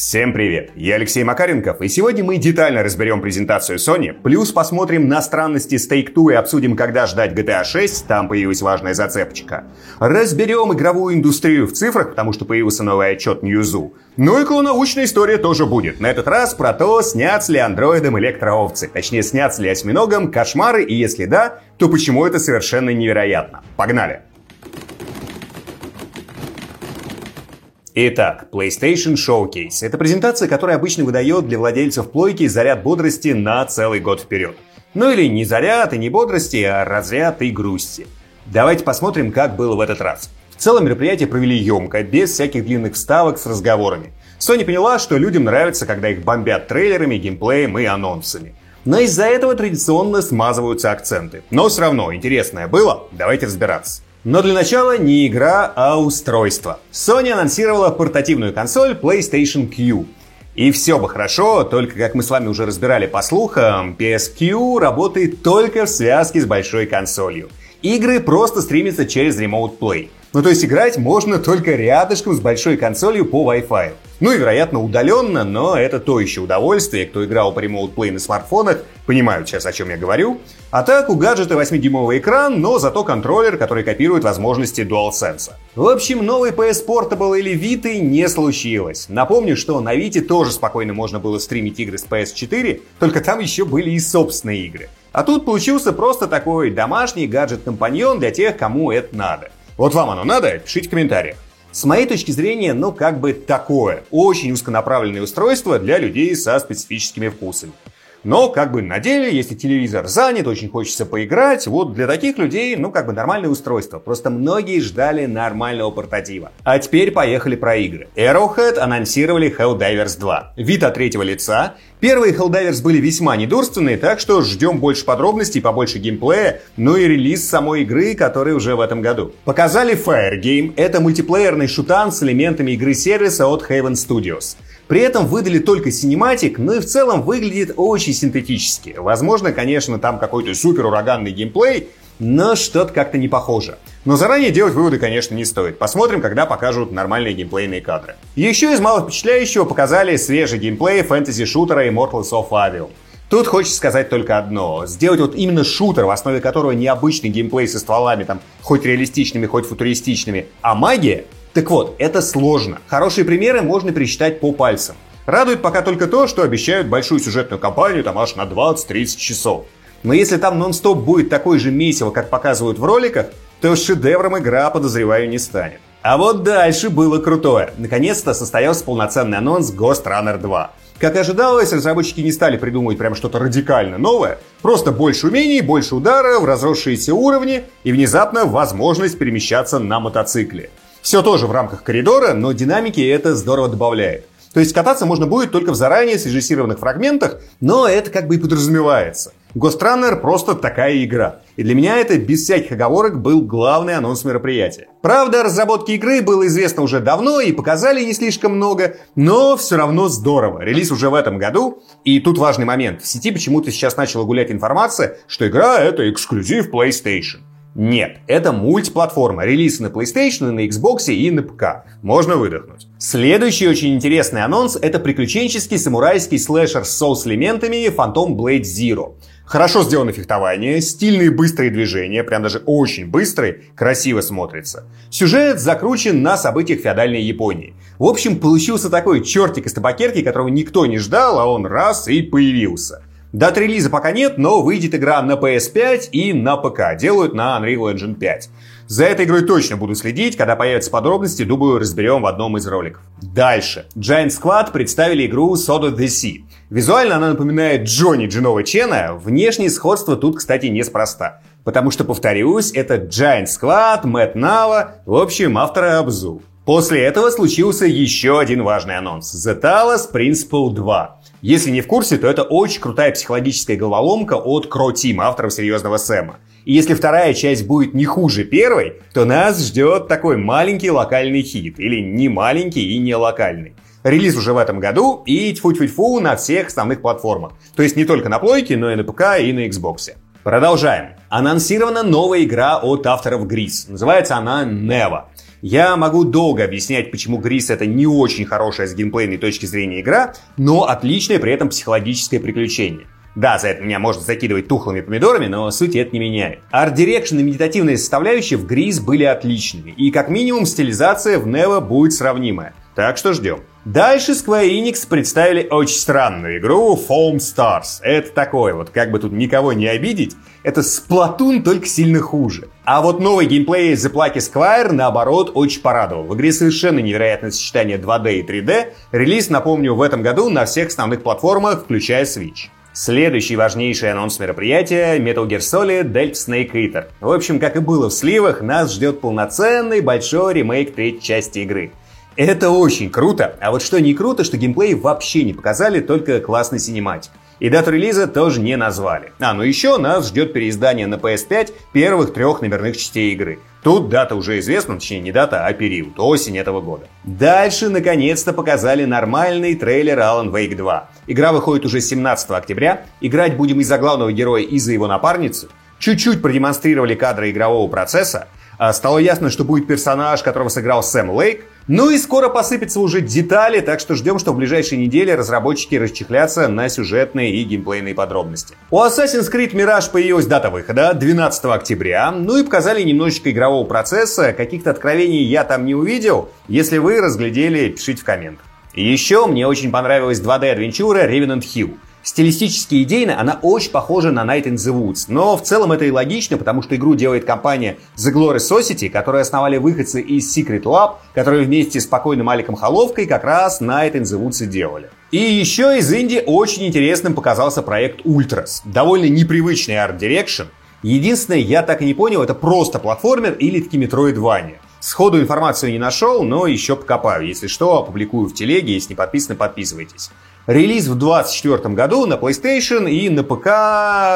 Всем привет! Я Алексей Макаренков, и сегодня мы детально разберем презентацию Sony, плюс посмотрим на странности с Take-Two и обсудим, когда ждать GTA 6, там появилась важная зацепочка. Разберем игровую индустрию в цифрах, потому что появился новый отчет Ньюзу. Ну и клонаучная история тоже будет. На этот раз про то, снятся ли андроидом электроовцы. Точнее, снятся ли осьминогом кошмары, и если да, то почему это совершенно невероятно. Погнали! Итак, PlayStation Showcase – это презентация, которая обычно выдает для владельцев плойки заряд бодрости на целый год вперед. Ну или не заряд и не бодрости, а разряд и грусти. Давайте посмотрим, как было в этот раз. В целом мероприятие провели емко, без всяких длинных вставок с разговорами. Sony поняла, что людям нравится, когда их бомбят трейлерами, геймплеем и анонсами. Но из-за этого традиционно смазываются акценты. Но все равно, интересное было, давайте разбираться. Но для начала не игра, а устройство. Sony анонсировала портативную консоль PlayStation Q. И все бы хорошо, только как мы с вами уже разбирали по слухам, PSQ работает только в связке с большой консолью. Игры просто стримятся через Remote Play. Ну то есть играть можно только рядышком с большой консолью по Wi-Fi. Ну и, вероятно, удаленно, но это то еще удовольствие. Кто играл по Remote Play на смартфонах, понимают сейчас, о чем я говорю. А так, у гаджета 8-дюймовый экран, но зато контроллер, который копирует возможности DualSense. В общем, новый PS Portable или Vita не случилось. Напомню, что на Vita тоже спокойно можно было стримить игры с PS4, только там еще были и собственные игры. А тут получился просто такой домашний гаджет-компаньон для тех, кому это надо. Вот вам оно надо? Пишите в комментариях. С моей точки зрения, ну как бы такое. Очень узконаправленное устройство для людей со специфическими вкусами. Но как бы на деле, если телевизор занят, очень хочется поиграть, вот для таких людей, ну как бы нормальное устройство. Просто многие ждали нормального портатива. А теперь поехали про игры. Arrowhead анонсировали Helldivers 2. Вид от третьего лица. Первые Helldivers были весьма недурственные, так что ждем больше подробностей, побольше геймплея, ну и релиз самой игры, который уже в этом году. Показали Fire Game. Это мультиплеерный шутан с элементами игры сервиса от Haven Studios. При этом выдали только cinematic, но и в целом выглядит очень синтетически. Возможно, конечно, там какой-то супер ураганный геймплей, но что-то как-то не похоже. Но заранее делать выводы, конечно, не стоит. Посмотрим, когда покажут нормальные геймплейные кадры. Еще из мало впечатляющего показали свежий геймплей фэнтези-шутера Immortals of Avium. Тут хочется сказать только одно. Сделать вот именно шутер, в основе которого необычный геймплей со стволами, там, хоть реалистичными, хоть футуристичными, а магия, так вот, это сложно. Хорошие примеры можно пересчитать по пальцам. Радует пока только то, что обещают большую сюжетную кампанию там аж на 20-30 часов. Но если там нон-стоп будет такой же месиво, как показывают в роликах, то шедевром игра, подозреваю, не станет. А вот дальше было крутое. Наконец-то состоялся полноценный анонс Ghost Runner 2. Как ожидалось, разработчики не стали придумывать прям что-то радикально новое. Просто больше умений, больше ударов, разросшиеся уровни и внезапно возможность перемещаться на мотоцикле. Все тоже в рамках коридора, но динамики это здорово добавляет. То есть кататься можно будет только в заранее срежиссированных фрагментах, но это как бы и подразумевается. Ghost Runner просто такая игра. И для меня это без всяких оговорок был главный анонс мероприятия. Правда, разработки игры было известно уже давно и показали не слишком много, но все равно здорово. Релиз уже в этом году. И тут важный момент. В сети почему-то сейчас начала гулять информация, что игра это эксклюзив PlayStation. Нет, это мультиплатформа, релиз на PlayStation, на Xbox и на ПК. Можно выдохнуть. Следующий очень интересный анонс — это приключенческий самурайский слэшер с соус-элементами Phantom Blade Zero. Хорошо сделано фехтование, стильные быстрые движения, прям даже очень быстрые, красиво смотрится. Сюжет закручен на событиях феодальной Японии. В общем, получился такой чертик из табакерки, которого никто не ждал, а он раз и появился. Дат релиза пока нет, но выйдет игра на PS5 и на ПК. Делают на Unreal Engine 5. За этой игрой точно буду следить. Когда появятся подробности, думаю, разберем в одном из роликов. Дальше. Giant Squad представили игру Soda the Sea. Визуально она напоминает Джонни Джинова Чена. Внешнее сходство тут, кстати, неспроста. Потому что, повторюсь, это Giant Squad, Мэтт Нава, в общем, автора Абзу. После этого случился еще один важный анонс. The Talos Principle 2. Если не в курсе, то это очень крутая психологическая головоломка от Кро Тим, авторов «Серьезного Сэма». И если вторая часть будет не хуже первой, то нас ждет такой маленький локальный хит. Или не маленький и не локальный. Релиз уже в этом году и тьфу-тьфу-тьфу на всех основных платформах. То есть не только на плойке, но и на ПК и на Xbox. Продолжаем. Анонсирована новая игра от авторов Gris. Называется она Nevo. Я могу долго объяснять, почему Грис это не очень хорошая с геймплейной точки зрения игра, но отличное при этом психологическое приключение. Да, за это меня можно закидывать тухлыми помидорами, но суть это не меняет. Art direction и медитативные составляющие в Gris были отличными, и как минимум стилизация в Neva будет сравнимая. Так что ждем. Дальше Square Enix представили очень странную игру Foamstars. Это такое вот, как бы тут никого не обидеть, это Splatoon только сильно хуже. А вот новый геймплей The Plucky Squire, наоборот, очень порадовал. В игре совершенно невероятное сочетание 2D и 3D. Релиз, напомню, в этом году на всех основных платформах, включая Switch. Следующий важнейший анонс мероприятия — Metal Gear Solid Delta Snake Eater. В общем, как и было в сливах, нас ждет полноценный большой ремейк третьей части игры. Это очень круто, а вот что не круто, что геймплей вообще не показали, только классный синематик. И дату релиза тоже не назвали. А, ну еще нас ждет переиздание на PS5 первых трех номерных частей игры. Тут дата уже известна, точнее не дата, а период, осень этого года. Дальше, наконец-то, показали нормальный трейлер Alan Wake 2. Игра выходит уже 17 октября. Играть будем из-за главного героя и за его напарницу. Чуть-чуть продемонстрировали кадры игрового процесса. А, стало ясно, что будет персонаж, которого сыграл Сэм Лейк. Ну и скоро посыпятся уже детали, так что ждем, что в ближайшие недели разработчики расчехлятся на сюжетные и геймплейные подробности. У Assassin's Creed Mirage появилась дата выхода 12 октября, ну и показали немножечко игрового процесса, каких-то откровений я там не увидел. Если вы разглядели, пишите в комментах. Еще мне очень понравилась 2D-адвенчура Revenant Hill. Стилистически идейно она очень похожа на Night in the Woods, но в целом это и логично, потому что игру делает компания The Glory Society, которую основали выходцы из Secret Lab, которые вместе с покойным Аликом Холовкой как раз Night in the Woods и делали. И еще из Индии очень интересным показался проект Ultras. Довольно непривычный art direction. Единственное, я так и не понял, это просто платформер или таки Metroidvania. Сходу информацию не нашел, но еще покопаю. Если что, опубликую в телеге. Если не подписаны, подписывайтесь. Релиз в 2024 году на PlayStation и на ПК,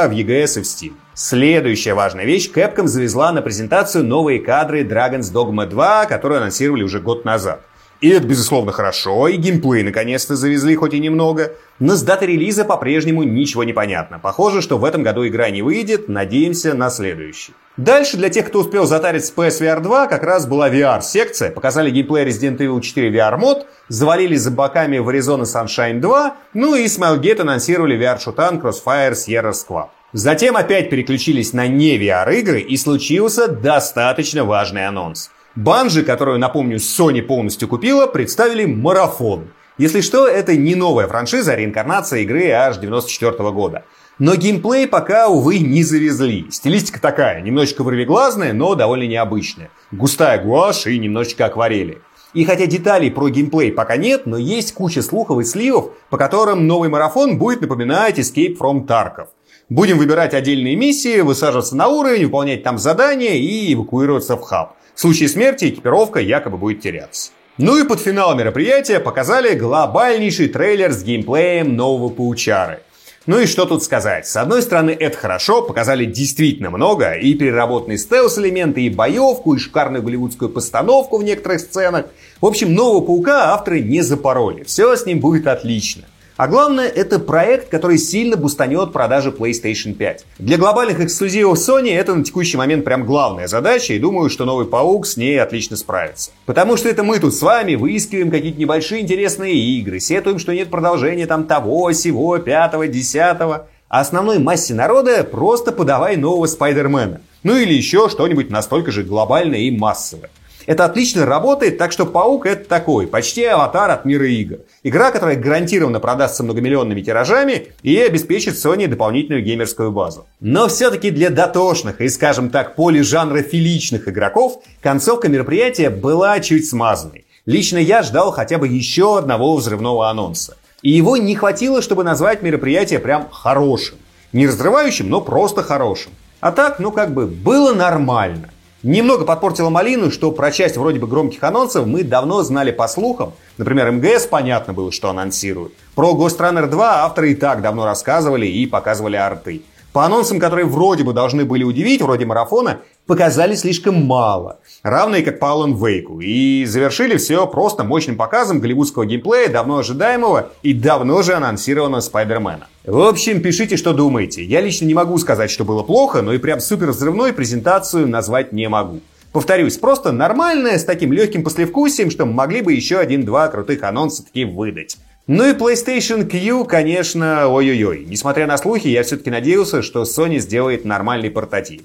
в EGS и в Steam. Следующая важная вещь. Capcom завезла на презентацию новые кадры Dragon's Dogma 2, которые анонсировали уже год назад. И это, безусловно, хорошо, и геймплей наконец-то завезли, хоть и немного. Но с даты релиза по-прежнему ничего не понятно. Похоже, что в этом году игра не выйдет, надеемся на следующий. Дальше для тех, кто успел затарить с PSVR 2, как раз была VR-секция. Показали геймплей Resident Evil 4 VR-мод, завалили за боками в Arizona Sunshine 2, ну и Smilegate анонсировали VR-шутан Crossfire Sierra Squad. Затем опять переключились на не VR-игры, и случился достаточно важный анонс. Банжи, которую, напомню, Sony полностью купила, представили марафон. Если что, это не новая франшиза, а реинкарнация игры аж 94 года. Но геймплей пока, увы, не завезли. Стилистика такая, немножечко вырвиглазная, но довольно необычная. Густая гуашь и немножечко акварели. И хотя деталей про геймплей пока нет, но есть куча слухов и сливов, по которым новый марафон будет напоминать Escape from Tarkov. Будем выбирать отдельные миссии, высаживаться на уровень, выполнять там задания и эвакуироваться в хаб. В случае смерти экипировка якобы будет теряться. Ну и под финал мероприятия показали глобальнейший трейлер с геймплеем нового паучары. Ну и что тут сказать? С одной стороны, это хорошо, показали действительно много, и переработанные стелс-элементы, и боевку, и шикарную голливудскую постановку в некоторых сценах. В общем, нового паука авторы не запороли. Все с ним будет отлично. А главное, это проект, который сильно бустанет продажи PlayStation 5. Для глобальных эксклюзивов Sony это на текущий момент прям главная задача, и думаю, что новый паук с ней отлично справится. Потому что это мы тут с вами выискиваем какие-то небольшие интересные игры, сетуем, что нет продолжения там того, сего, пятого, десятого. А основной массе народа просто подавай нового Спайдермена. Ну или еще что-нибудь настолько же глобальное и массовое. Это отлично работает, так что Паук это такой, почти аватар от мира игр. Игра, которая гарантированно продастся многомиллионными тиражами и обеспечит Sony дополнительную геймерскую базу. Но все-таки для дотошных и, скажем так, полижанра филичных игроков концовка мероприятия была чуть смазанной. Лично я ждал хотя бы еще одного взрывного анонса. И его не хватило, чтобы назвать мероприятие прям хорошим. Не разрывающим, но просто хорошим. А так, ну как бы, было нормально. Немного подпортила малину, что про часть вроде бы громких анонсов мы давно знали по слухам. Например, МГС понятно было, что анонсируют. Про Ghost Runner 2 авторы и так давно рассказывали и показывали арты. По анонсам, которые вроде бы должны были удивить, вроде марафона, показали слишком мало. Равные как по Alan Wake. И завершили все просто мощным показом голливудского геймплея, давно ожидаемого и давно же анонсированного Спайдермена. В общем, пишите, что думаете. Я лично не могу сказать, что было плохо, но и прям супер взрывной презентацию назвать не могу. Повторюсь, просто нормальная, с таким легким послевкусием, что могли бы еще один-два крутых анонса таки выдать. Ну и PlayStation Q, конечно, ой-ой-ой. Несмотря на слухи, я все-таки надеялся, что Sony сделает нормальный портатив.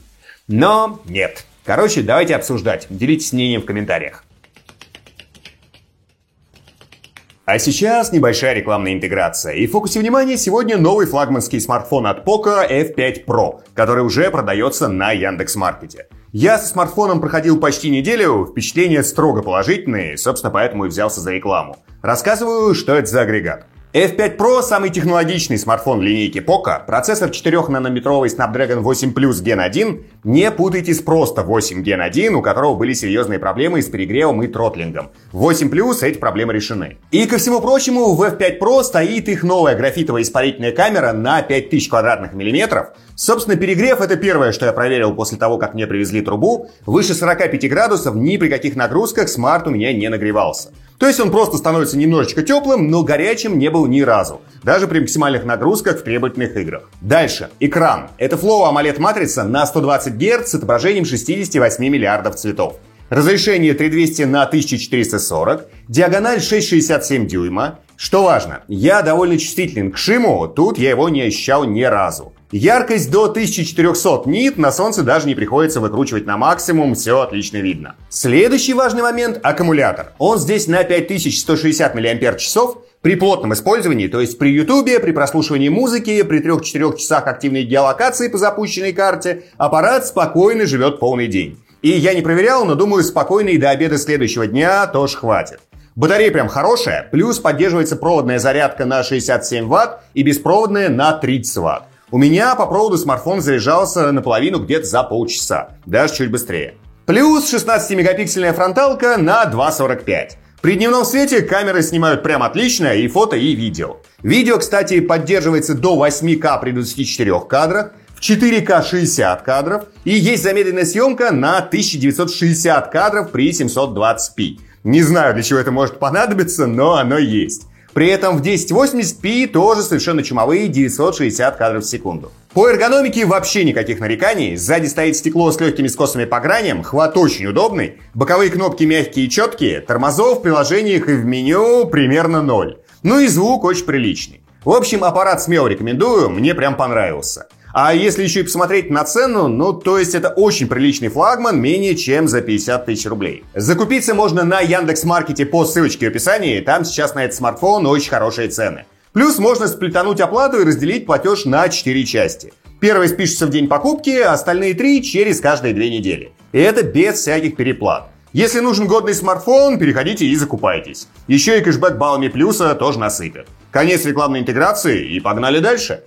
Но нет. Короче, давайте обсуждать. Делитесь мнением в комментариях. А сейчас небольшая рекламная интеграция. И в фокусе внимания сегодня новый флагманский смартфон от Poco F5 Pro, который уже продается на Яндекс.Маркете. Я со смартфоном проходил почти неделю, впечатления строго положительные, собственно, поэтому и взялся за рекламу. Рассказываю, что это за агрегат. F5 Pro – самый технологичный смартфон линейки Poco. Процессор 4-нанометровый Snapdragon 8 Plus Gen 1. Не путайте с просто 8 Gen 1, у которого были серьезные проблемы с перегревом и тротлингом. 8 Plus эти проблемы решены. И ко всему прочему, в F5 Pro стоит их новая графитовая испарительная камера на 5000 квадратных миллиметров. Собственно, перегрев – это первое, что я проверил после того, как мне привезли трубу. Выше 45 градусов ни при каких нагрузках смарт у меня не нагревался. То есть он просто становится немножечко теплым, но горячим не был ни разу. Даже при максимальных нагрузках в требовательных играх. Дальше. Экран. Это Flow AMOLED матрица на 120 Гц с отображением 68 миллиардов цветов. Разрешение 3200 на 1440, диагональ 6,67 дюйма. Что важно, я довольно чувствителен к шиму, тут я его не ощущал ни разу. Яркость до 1400 нит, на солнце даже не приходится выкручивать на максимум, все отлично видно. Следующий важный момент – аккумулятор. Он здесь на 5160 мАч, при плотном использовании, то есть при ютубе, при прослушивании музыки, при 3-4 часах активной геолокации по запущенной карте, аппарат спокойно живет полный день. И я не проверял, но думаю, спокойно и до обеда следующего дня тоже хватит. Батарея прям хорошая, плюс поддерживается проводная зарядка на 67 Вт и беспроводная на 30 Вт. У меня по проводу смартфон заряжался наполовину где-то за полчаса, даже чуть быстрее. Плюс 16-мегапиксельная фронталка на 2.45. При дневном свете камеры снимают прям отлично и фото, и видео. Видео, кстати, поддерживается до 8К при 24 кадрах, в 4К 60 кадров и есть замедленная съемка на 1960 кадров при 720p. Не знаю, для чего это может понадобиться, но оно есть. При этом в 1080p тоже совершенно чумовые 960 кадров в секунду. По эргономике вообще никаких нареканий. Сзади стоит стекло с легкими скосами по граням, хват очень удобный, боковые кнопки мягкие и четкие, тормозов в приложениях и в меню примерно ноль. Ну и звук очень приличный. В общем, аппарат смело рекомендую, мне прям понравился. А если еще и посмотреть на цену, ну то есть это очень приличный флагман, менее чем за 50 тысяч рублей. Закупиться можно на Яндекс.Маркете по ссылочке в описании, там сейчас на этот смартфон очень хорошие цены. Плюс можно сплетануть оплату и разделить платеж на 4 части. Первый спишется в день покупки, остальные три через каждые две недели. И это без всяких переплат. Если нужен годный смартфон, переходите и закупайтесь. Еще и кэшбэк баллами плюса тоже насыпят. Конец рекламной интеграции и погнали дальше.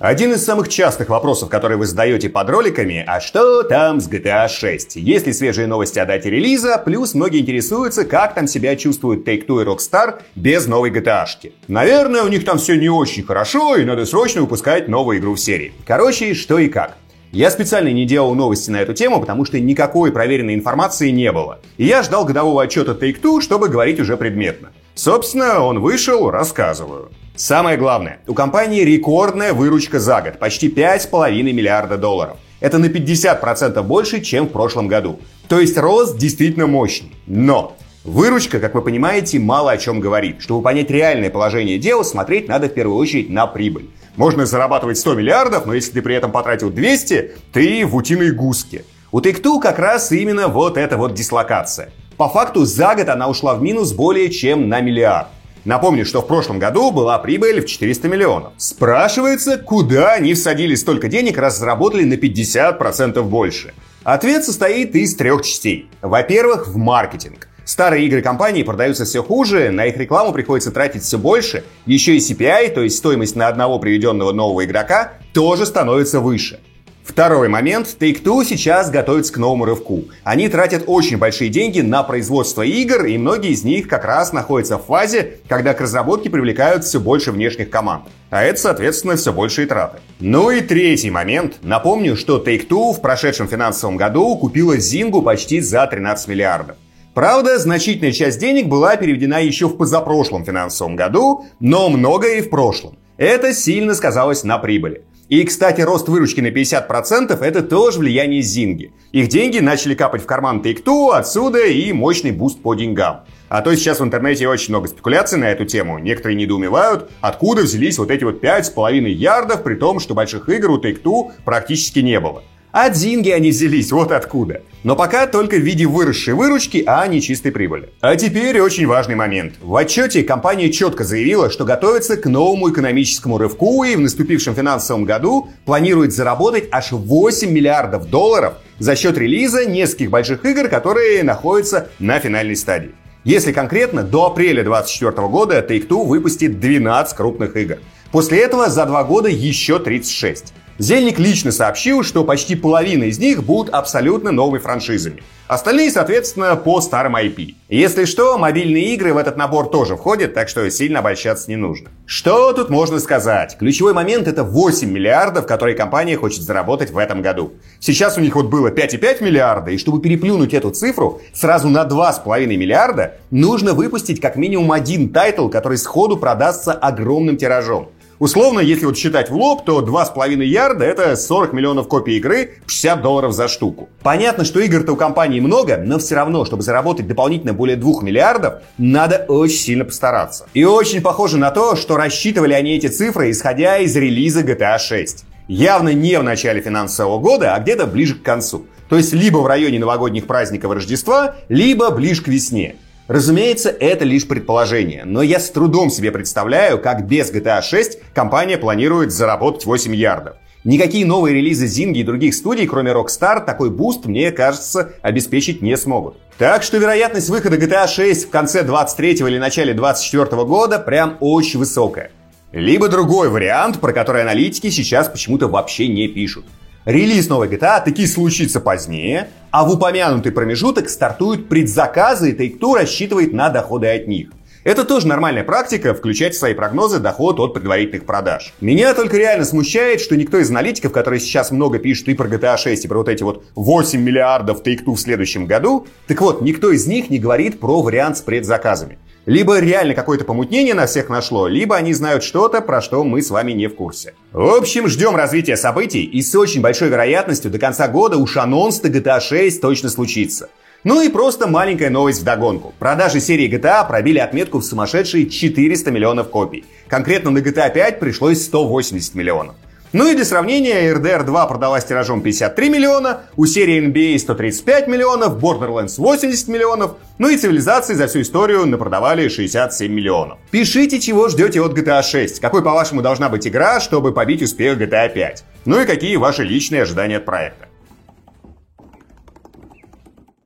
Один из самых частых вопросов, которые вы задаете под роликами, а что там с GTA 6? Есть ли свежие новости о дате релиза? Плюс многие интересуются, как там себя чувствуют Take-Two и Rockstar без новой GTA. -шки. Наверное, у них там все не очень хорошо, и надо срочно выпускать новую игру в серии. Короче, что и как. Я специально не делал новости на эту тему, потому что никакой проверенной информации не было. И я ждал годового отчета Take-Two, чтобы говорить уже предметно. Собственно, он вышел, рассказываю. Самое главное, у компании рекордная выручка за год, почти 5,5 миллиарда долларов. Это на 50% больше, чем в прошлом году. То есть рост действительно мощный. Но Выручка, как вы понимаете, мало о чем говорит. Чтобы понять реальное положение дел, смотреть надо в первую очередь на прибыль. Можно зарабатывать 100 миллиардов, но если ты при этом потратил 200, ты в утиной гуске. У take как раз именно вот эта вот дислокация. По факту за год она ушла в минус более чем на миллиард. Напомню, что в прошлом году была прибыль в 400 миллионов. Спрашивается, куда они всадили столько денег, раз заработали на 50% больше? Ответ состоит из трех частей. Во-первых, в маркетинг. Старые игры компании продаются все хуже, на их рекламу приходится тратить все больше, еще и CPI, то есть стоимость на одного приведенного нового игрока, тоже становится выше. Второй момент. Take-Two сейчас готовится к новому рывку. Они тратят очень большие деньги на производство игр, и многие из них как раз находятся в фазе, когда к разработке привлекают все больше внешних команд. А это, соответственно, все большие траты. Ну и третий момент. Напомню, что Take-Two в прошедшем финансовом году купила Zynga почти за 13 миллиардов. Правда, значительная часть денег была переведена еще в позапрошлом финансовом году, но многое и в прошлом. Это сильно сказалось на прибыли. И, кстати, рост выручки на 50% это тоже влияние Zynga. Их деньги начали капать в карман Take-Two, отсюда и мощный буст по деньгам. А то сейчас в интернете очень много спекуляций на эту тему. Некоторые недоумевают, откуда взялись вот эти вот 5,5 ярдов, при том, что больших игр у Take-Two практически не было. А деньги они взялись, вот откуда. Но пока только в виде выросшей выручки, а не чистой прибыли. А теперь очень важный момент. В отчете компания четко заявила, что готовится к новому экономическому рывку и в наступившем финансовом году планирует заработать аж 8 миллиардов долларов за счет релиза нескольких больших игр, которые находятся на финальной стадии. Если конкретно, до апреля 2024 года Take-Two выпустит 12 крупных игр. После этого за два года еще 36. Зельник лично сообщил, что почти половина из них будут абсолютно новыми франшизами. Остальные, соответственно, по старым IP. Если что, мобильные игры в этот набор тоже входят, так что сильно обольщаться не нужно. Что тут можно сказать? Ключевой момент это 8 миллиардов, которые компания хочет заработать в этом году. Сейчас у них вот было 5,5 миллиарда, и чтобы переплюнуть эту цифру сразу на 2,5 миллиарда, нужно выпустить как минимум один title, который сходу продастся огромным тиражом. Условно, если вот считать в лоб, то 2,5 ярда это 40 миллионов копий игры, 60 долларов за штуку. Понятно, что игр-то у компании много, но все равно, чтобы заработать дополнительно более 2 миллиардов, надо очень сильно постараться. И очень похоже на то, что рассчитывали они эти цифры, исходя из релиза GTA 6. Явно не в начале финансового года, а где-то ближе к концу. То есть либо в районе новогодних праздников Рождества, либо ближе к весне. Разумеется, это лишь предположение, но я с трудом себе представляю, как без GTA 6 компания планирует заработать 8 ярдов. Никакие новые релизы Zynga и других студий, кроме Rockstar, такой буст, мне кажется, обеспечить не смогут. Так что вероятность выхода GTA 6 в конце 23 или начале 24 года прям очень высокая. Либо другой вариант, про который аналитики сейчас почему-то вообще не пишут. Релиз новой GTA таки случится позднее, а в упомянутый промежуток стартуют предзаказы, и Take-Two рассчитывает на доходы от них. Это тоже нормальная практика, включать в свои прогнозы доход от предварительных продаж. Меня только реально смущает, что никто из аналитиков, которые сейчас много пишут и про GTA 6, и про вот эти вот 8 миллиардов Take-Two в следующем году, так вот, никто из них не говорит про вариант с предзаказами. Либо реально какое-то помутнение на всех нашло, либо они знают что-то, про что мы с вами не в курсе. В общем, ждем развития событий, и с очень большой вероятностью до конца года уж анонс на GTA 6 точно случится. Ну и просто маленькая новость в догонку. Продажи серии GTA пробили отметку в сумасшедшие 400 миллионов копий. Конкретно на GTA 5 пришлось 180 миллионов. Ну и для сравнения, RDR 2 продалась тиражом 53 миллиона, у серии NBA 135 миллионов, Borderlands 80 миллионов, ну и цивилизации за всю историю напродавали 67 миллионов. Пишите, чего ждете от GTA 6, какой, по-вашему, должна быть игра, чтобы побить успех GTA 5. Ну и какие ваши личные ожидания от проекта.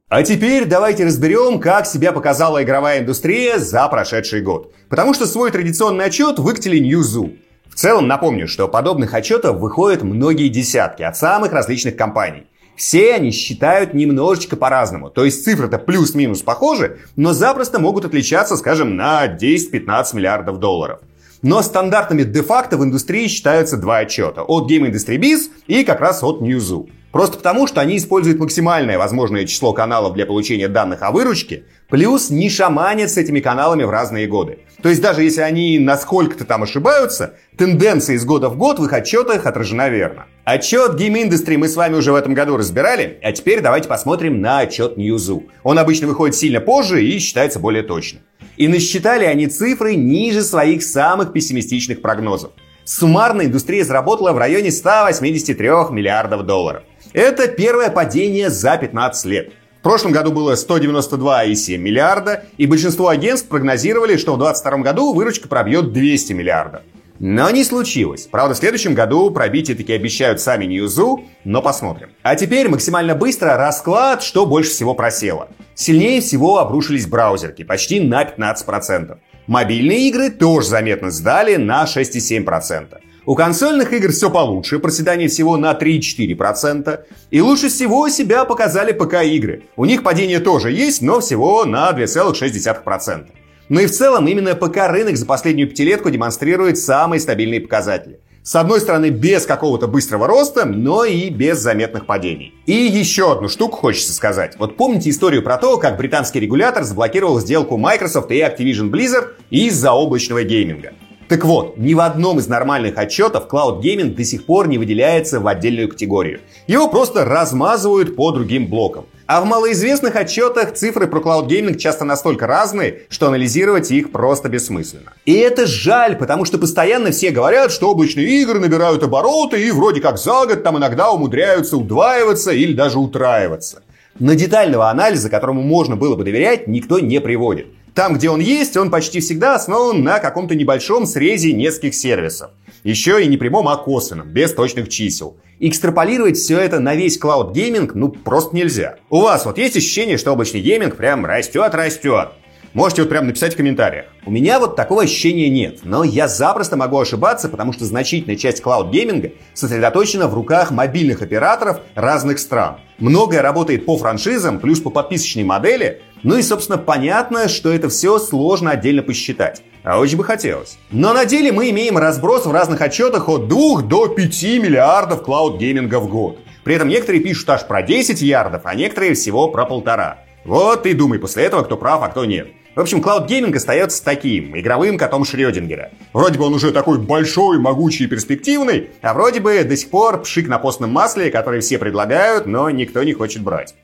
А теперь давайте разберем, как себя показала игровая индустрия за прошедший год. Потому что свой традиционный отчет выкатили Newzoo. В целом напомню, что подобных отчетов выходят многие десятки от самых различных компаний. Все они считают немножечко по-разному. То есть цифры-то плюс-минус похожи, но запросто могут отличаться, скажем, на 10-15 миллиардов долларов. Но стандартными де-факто в индустрии считаются два отчета. От Game Industry Biz и как раз от Newzoo. Просто потому, что они используют максимальное возможное число каналов для получения данных о выручке, плюс не шаманят с этими каналами в разные годы. То есть даже если они насколько-то там ошибаются, тенденция из года в год в их отчетах отражена верно. Отчет Game Industry мы с вами уже в этом году разбирали, а теперь давайте посмотрим на отчет Newzoo. Он обычно выходит сильно позже и считается более точным. И насчитали они цифры ниже своих самых пессимистичных прогнозов. Суммарно индустрия заработала в районе 183 миллиардов долларов. Это первое падение за 15 лет. В прошлом году было 192,7 миллиарда, и большинство агентств прогнозировали, что в 2022 году выручка пробьет 200 миллиардов. Но не случилось. Правда, в следующем году пробитие таки обещают сами Ньюзу, но посмотрим. А теперь максимально быстро расклад, что больше всего просело. Сильнее всего обрушились браузерки, почти на 15%. Мобильные игры тоже заметно сдали на 6,7%. У консольных игр все получше, проседание всего на 3-4%. И лучше всего себя показали ПК-игры. У них падение тоже есть, но всего на 2,6%. Но и в целом именно ПК-рынок за последнюю пятилетку демонстрирует самые стабильные показатели. С одной стороны, без какого-то быстрого роста, но и без заметных падений. И еще одну штуку хочется сказать. Вот помните историю про то, как британский регулятор заблокировал сделку Microsoft и Activision Blizzard из-за облачного гейминга? Так вот, ни в одном из нормальных отчетов Cloud Gaming до сих пор не выделяется в отдельную категорию. Его просто размазывают по другим блокам. А в малоизвестных отчетах цифры про Cloud Gaming часто настолько разные, что анализировать их просто бессмысленно. И это жаль, потому что постоянно все говорят, что облачные игры набирают обороты и вроде как за год там иногда умудряются удваиваться или даже утраиваться. Но детального анализа, которому можно было бы доверять, никто не приводит. Там, где он есть, он почти всегда основан на каком-то небольшом срезе нескольких сервисов. Еще и не прямом, а косвенном, без точных чисел. Экстраполировать все это на весь cloud gaming ну просто нельзя. У вас вот есть ощущение, что облачный гейминг прям растет-растет. Можете вот прям написать в комментариях. У меня вот такого ощущения нет, но я запросто могу ошибаться, потому что значительная часть cloud -гейминга сосредоточена в руках мобильных операторов разных стран. Многое работает по франшизам, плюс по подписочной модели, ну и, собственно, понятно, что это все сложно отдельно посчитать. А очень бы хотелось. Но на деле мы имеем разброс в разных отчетах от 2 до 5 миллиардов клауд-гейминга в год. При этом некоторые пишут аж про 10 ярдов, а некоторые всего про полтора. Вот и думай после этого, кто прав, а кто нет. В общем, Gaming остается таким, игровым котом Шрёдингера. Вроде бы он уже такой большой, могучий и перспективный, а вроде бы до сих пор пшик на постном масле, который все предлагают, но никто не хочет брать.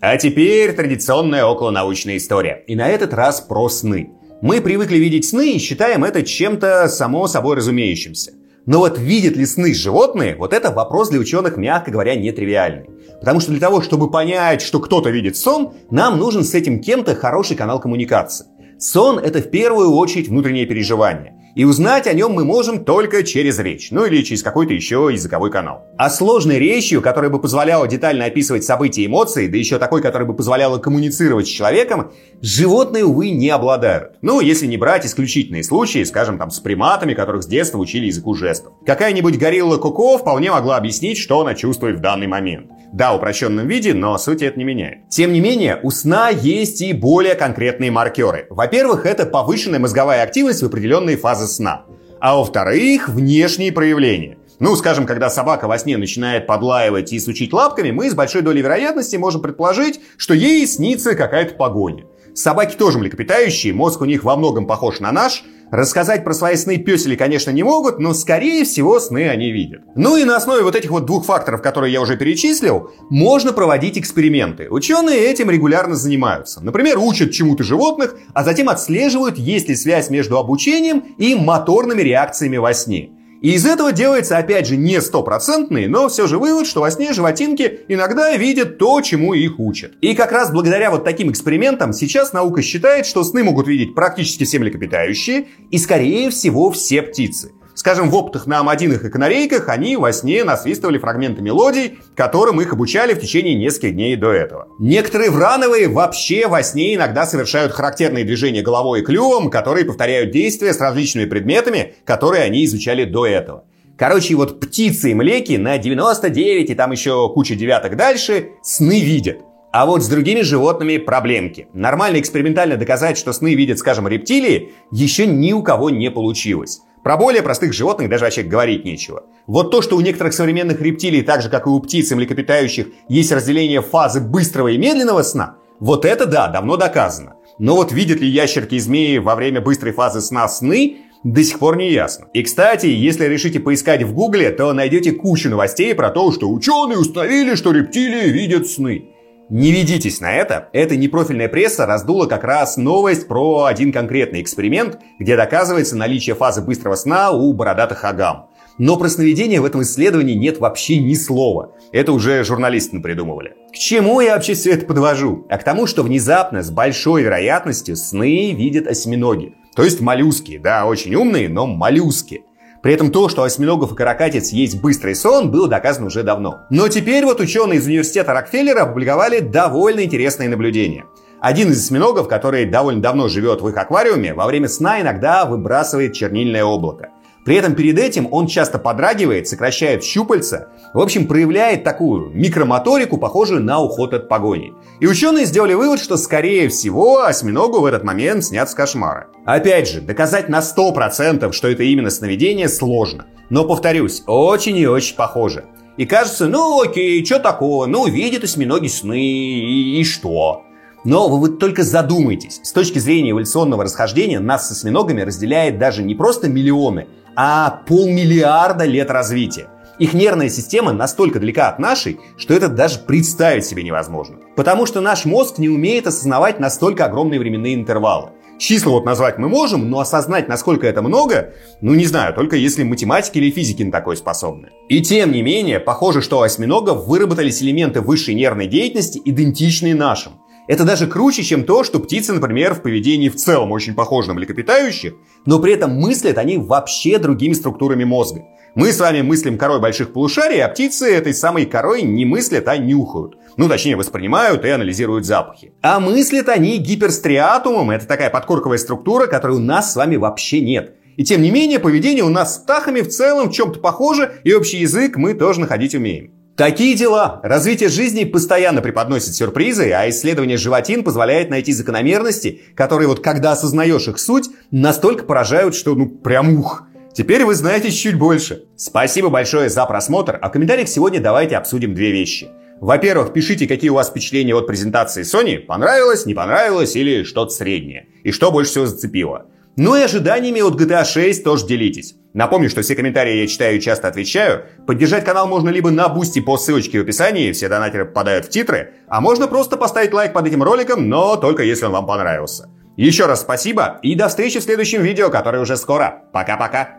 А теперь традиционная околонаучная история. И на этот раз про сны. Мы привыкли видеть сны и считаем это чем-то само собой разумеющимся. Но вот видят ли сны животные, вот это вопрос для ученых, мягко говоря, нетривиальный. Потому что для того, чтобы понять, что кто-то видит сон, нам нужен с этим кем-то хороший канал коммуникации. Сон – это в первую очередь внутреннее переживание. И узнать о нем мы можем только через речь, ну или через какой-то еще языковой канал. А сложной речью, которая бы позволяла детально описывать события и эмоции, да еще такой, которая бы позволяла коммуницировать с человеком, животные, увы, не обладают. Ну, если не брать исключительные случаи, скажем, там, с приматами, которых с детства учили языку жестов. Какая-нибудь горилла Коко вполне могла объяснить, что она чувствует в данный момент. Да, в упрощенном виде, но суть это не меняет. Тем не менее, у сна есть и более конкретные маркеры. Во-первых, это повышенная мозговая активность в определенные фазы сна. А во-вторых, внешние проявления. Ну, скажем, когда собака во сне начинает подлаивать и сучить лапками, мы с большой долей вероятности можем предположить, что ей снится какая-то погоня. Собаки тоже млекопитающие, мозг у них во многом похож на наш. Рассказать про свои сны песели, конечно, не могут, но, скорее всего, сны они видят. Ну и на основе вот этих вот двух факторов, которые я уже перечислил, можно проводить эксперименты. Ученые этим регулярно занимаются. Например, учат чему-то животных, а затем отслеживают, есть ли связь между обучением и моторными реакциями во сне. И из этого делается, опять же, не стопроцентный, но все же вывод, что во сне животинки иногда видят то, чему их учат. И как раз благодаря вот таким экспериментам сейчас наука считает, что сны могут видеть практически все млекопитающие и, скорее всего, все птицы. Скажем, в опытах на амадинах и канарейках они во сне насвистывали фрагменты мелодий, которым их обучали в течение нескольких дней до этого. Некоторые врановые вообще во сне иногда совершают характерные движения головой и клювом, которые повторяют действия с различными предметами, которые они изучали до этого. Короче, вот птицы и млеки на 99 и там еще куча девяток дальше сны видят. А вот с другими животными проблемки. Нормально экспериментально доказать, что сны видят, скажем, рептилии, еще ни у кого не получилось. Про более простых животных даже вообще говорить нечего. Вот то, что у некоторых современных рептилий, так же как и у птиц и млекопитающих, есть разделение фазы быстрого и медленного сна, вот это да, давно доказано. Но вот видят ли ящерки и змеи во время быстрой фазы сна сны, до сих пор не ясно. И, кстати, если решите поискать в гугле, то найдете кучу новостей про то, что ученые установили, что рептилии видят сны. Не ведитесь на это. Это непрофильная пресса раздула как раз новость про один конкретный эксперимент, где доказывается наличие фазы быстрого сна у бородатых агам. Но про сновидение в этом исследовании нет вообще ни слова. Это уже журналисты придумывали. К чему я вообще все это подвожу? А к тому, что внезапно, с большой вероятностью, сны видят осьминоги. То есть моллюски. Да, очень умные, но моллюски. При этом то, что осьминогов и каракатиц есть быстрый сон, было доказано уже давно. Но теперь вот ученые из университета Рокфеллера опубликовали довольно интересные наблюдения. Один из осьминогов, который довольно давно живет в их аквариуме, во время сна иногда выбрасывает чернильное облако. При этом перед этим он часто подрагивает, сокращает щупальца, в общем, проявляет такую микромоторику, похожую на уход от погони. И ученые сделали вывод, что, скорее всего, осьминогу в этот момент снятся кошмары. Опять же, доказать на 100%, что это именно сновидение, сложно. Но, повторюсь, очень и очень похоже. И кажется, ну окей, что такого, ну видят осьминоги сны, и, и что? Но вы вот только задумайтесь. С точки зрения эволюционного расхождения нас с осьминогами разделяет даже не просто миллионы, а полмиллиарда лет развития. Их нервная система настолько далека от нашей, что это даже представить себе невозможно. Потому что наш мозг не умеет осознавать настолько огромные временные интервалы. Числа вот назвать мы можем, но осознать, насколько это много, ну не знаю, только если математики или физики на такое способны. И тем не менее, похоже, что у осьминогов выработались элементы высшей нервной деятельности, идентичные нашим. Это даже круче, чем то, что птицы, например, в поведении в целом очень похожи на млекопитающих, но при этом мыслят они вообще другими структурами мозга. Мы с вами мыслим корой больших полушарий, а птицы этой самой корой не мыслят, а нюхают. Ну, точнее, воспринимают и анализируют запахи. А мыслят они гиперстриатумом, это такая подкорковая структура, которой у нас с вами вообще нет. И тем не менее, поведение у нас с птахами в целом в чем-то похоже, и общий язык мы тоже находить умеем. Такие дела. Развитие жизни постоянно преподносит сюрпризы, а исследование животин позволяет найти закономерности, которые вот когда осознаешь их суть, настолько поражают, что ну прям ух. Теперь вы знаете чуть больше. Спасибо большое за просмотр, а в комментариях сегодня давайте обсудим две вещи. Во-первых, пишите, какие у вас впечатления от презентации Sony, понравилось, не понравилось или что-то среднее. И что больше всего зацепило. Ну и ожиданиями от GTA 6 тоже делитесь. Напомню, что все комментарии я читаю и часто отвечаю. Поддержать канал можно либо на Boosty по ссылочке в описании, все донатеры попадают в титры, а можно просто поставить лайк под этим роликом, но только если он вам понравился. Еще раз спасибо и до встречи в следующем видео, которое уже скоро. Пока-пока.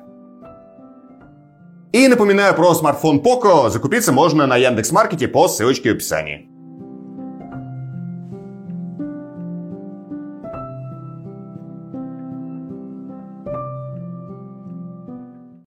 И напоминаю про смартфон Poco. Закупиться можно на Яндекс.Маркете по ссылочке в описании.